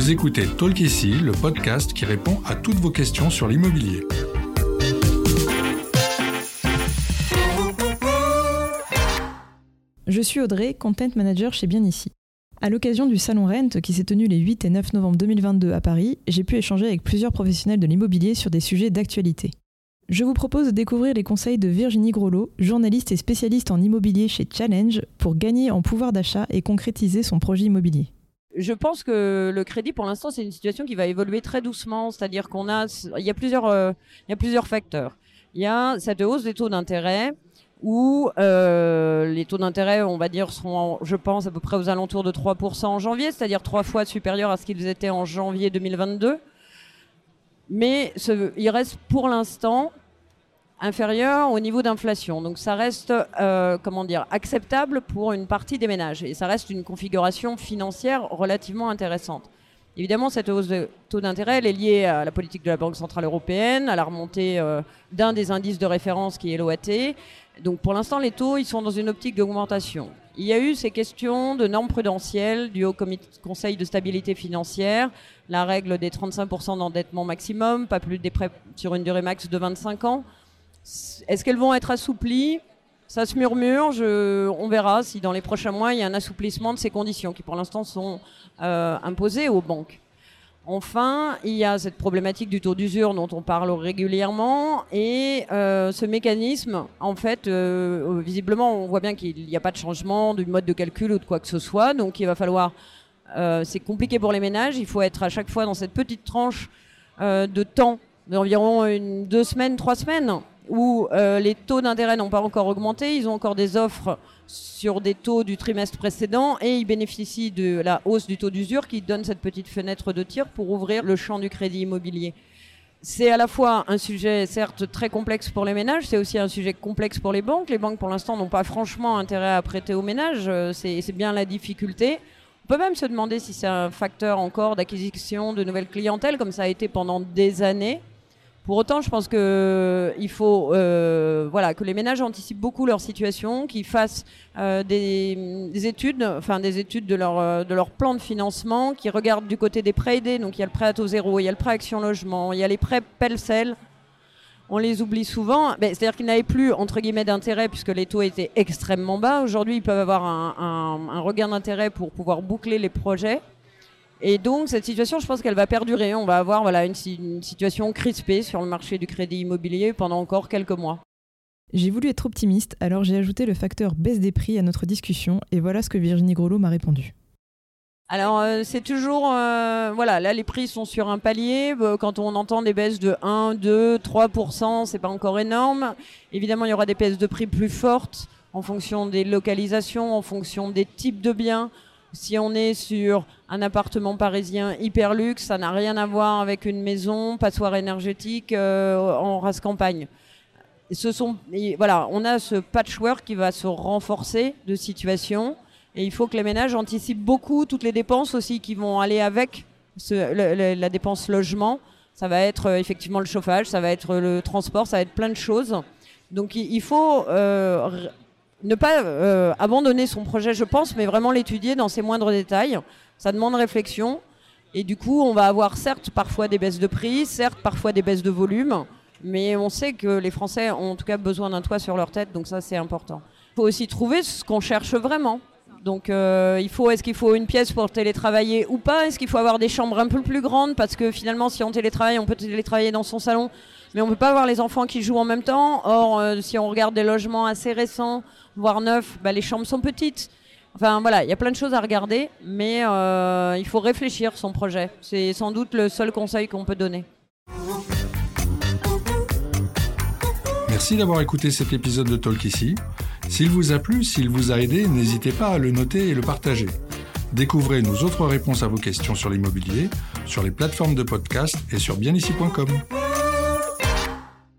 Vous écoutez Talk le podcast qui répond à toutes vos questions sur l'immobilier. Je suis Audrey, Content Manager chez Bien Ici. À l'occasion du Salon Rent qui s'est tenu les 8 et 9 novembre 2022 à Paris, j'ai pu échanger avec plusieurs professionnels de l'immobilier sur des sujets d'actualité. Je vous propose de découvrir les conseils de Virginie Grolot, journaliste et spécialiste en immobilier chez Challenge, pour gagner en pouvoir d'achat et concrétiser son projet immobilier. Je pense que le crédit, pour l'instant, c'est une situation qui va évoluer très doucement. C'est-à-dire qu'on a, il y a plusieurs, euh, il y a plusieurs facteurs. Il y a cette hausse des taux d'intérêt où euh, les taux d'intérêt, on va dire, seront, je pense, à peu près aux alentours de 3% en janvier, c'est-à-dire trois fois supérieurs à ce qu'ils étaient en janvier 2022. Mais ce, il reste pour l'instant inférieur au niveau d'inflation. Donc ça reste, euh, comment dire, acceptable pour une partie des ménages. Et ça reste une configuration financière relativement intéressante. Évidemment, cette hausse de taux d'intérêt elle est liée à la politique de la Banque Centrale Européenne, à la remontée euh, d'un des indices de référence qui est l'OAT. Donc pour l'instant, les taux, ils sont dans une optique d'augmentation. Il y a eu ces questions de normes prudentielles du Haut Conseil de stabilité financière, la règle des 35% d'endettement maximum, pas plus des prêts sur une durée max de 25 ans. Est-ce qu'elles vont être assouplies? Ça se murmure. Je, on verra si dans les prochains mois, il y a un assouplissement de ces conditions qui, pour l'instant, sont euh, imposées aux banques. Enfin, il y a cette problématique du taux d'usure dont on parle régulièrement et euh, ce mécanisme, en fait, euh, visiblement, on voit bien qu'il n'y a pas de changement du mode de calcul ou de quoi que ce soit, donc il va falloir, c'est compliqué pour les ménages, il faut être à chaque fois dans cette petite tranche de temps d'environ deux semaines, trois semaines où euh, les taux d'intérêt n'ont pas encore augmenté, ils ont encore des offres sur des taux du trimestre précédent et ils bénéficient de la hausse du taux d'usure qui donne cette petite fenêtre de tir pour ouvrir le champ du crédit immobilier. C'est à la fois un sujet certes très complexe pour les ménages, c'est aussi un sujet complexe pour les banques. Les banques pour l'instant n'ont pas franchement intérêt à prêter aux ménages, euh, c'est bien la difficulté. On peut même se demander si c'est un facteur encore d'acquisition de nouvelles clientèles comme ça a été pendant des années. Pour autant, je pense que euh, il faut, euh, voilà, que les ménages anticipent beaucoup leur situation, qu'ils fassent euh, des, études, enfin des études de leur de leur plan de financement, qui regardent du côté des prêts aidés. Donc il y a le prêt à taux zéro, il y a le prêt Action Logement, il y a les prêts Pelcel. On les oublie souvent. C'est-à-dire qu'ils n'avaient plus entre guillemets d'intérêt puisque les taux étaient extrêmement bas. Aujourd'hui, ils peuvent avoir un, un regain d'intérêt pour pouvoir boucler les projets. Et donc cette situation, je pense qu'elle va perdurer. On va avoir voilà une, situation crispée sur le marché du crédit immobilier pendant encore quelques mois. J'ai voulu être optimiste, alors j'ai ajouté le facteur baisse des prix à notre discussion, et voilà ce que Virginie Grelot m'a répondu. Alors euh, c'est toujours euh, voilà là les prix sont sur un palier euh, quand on entend des baisses de 1 2 3% c'est pas encore énorme évidemment il y aura des baisses de prix plus fortes en fonction des localisations en fonction des types de biens si on est sur un appartement parisien hyper luxe, ça n'a rien à voir avec une maison passoire énergétique euh, en race campagne. Voilà, on a ce patchwork qui va se renforcer de situation et il faut que les ménages anticipent beaucoup toutes les dépenses aussi qui vont aller avec la dépense logement. Ça va être euh, effectivement le chauffage, ça va être le transport, ça va être plein de choses. Donc il, faut euh, ne pas euh, abandonner son projet, je pense, mais vraiment l'étudier dans ses moindres détails. Ça demande réflexion. Et du coup, on va avoir certes parfois des baisses de prix, certes parfois des baisses de volume, mais on sait que les Français ont en tout cas besoin d'un toit sur leur tête, donc ça c'est important. Il faut aussi trouver ce qu'on cherche vraiment. Donc euh, il faut, est-ce qu'il faut une pièce pour télétravailler ou pas? Est-ce qu'il faut avoir des chambres un peu plus grandes? Parce que finalement, si on télétravaille, on peut télétravailler dans son salon, mais on ne peut pas avoir les enfants qui jouent en même temps. Or, euh, si on regarde des logements assez récents, voire neufs, bah, les chambres sont petites. Enfin voilà, il y a plein de choses à regarder, mais euh, il faut réfléchir son projet. C'est sans doute le seul conseil qu'on peut donner. Merci d'avoir écouté cet épisode de Talk ici. S'il vous a plu, s'il vous a aidé, n'hésitez pas à le noter et le partager. Découvrez nos autres réponses à vos questions sur l'immobilier sur les plateformes de podcast et sur bienici.com.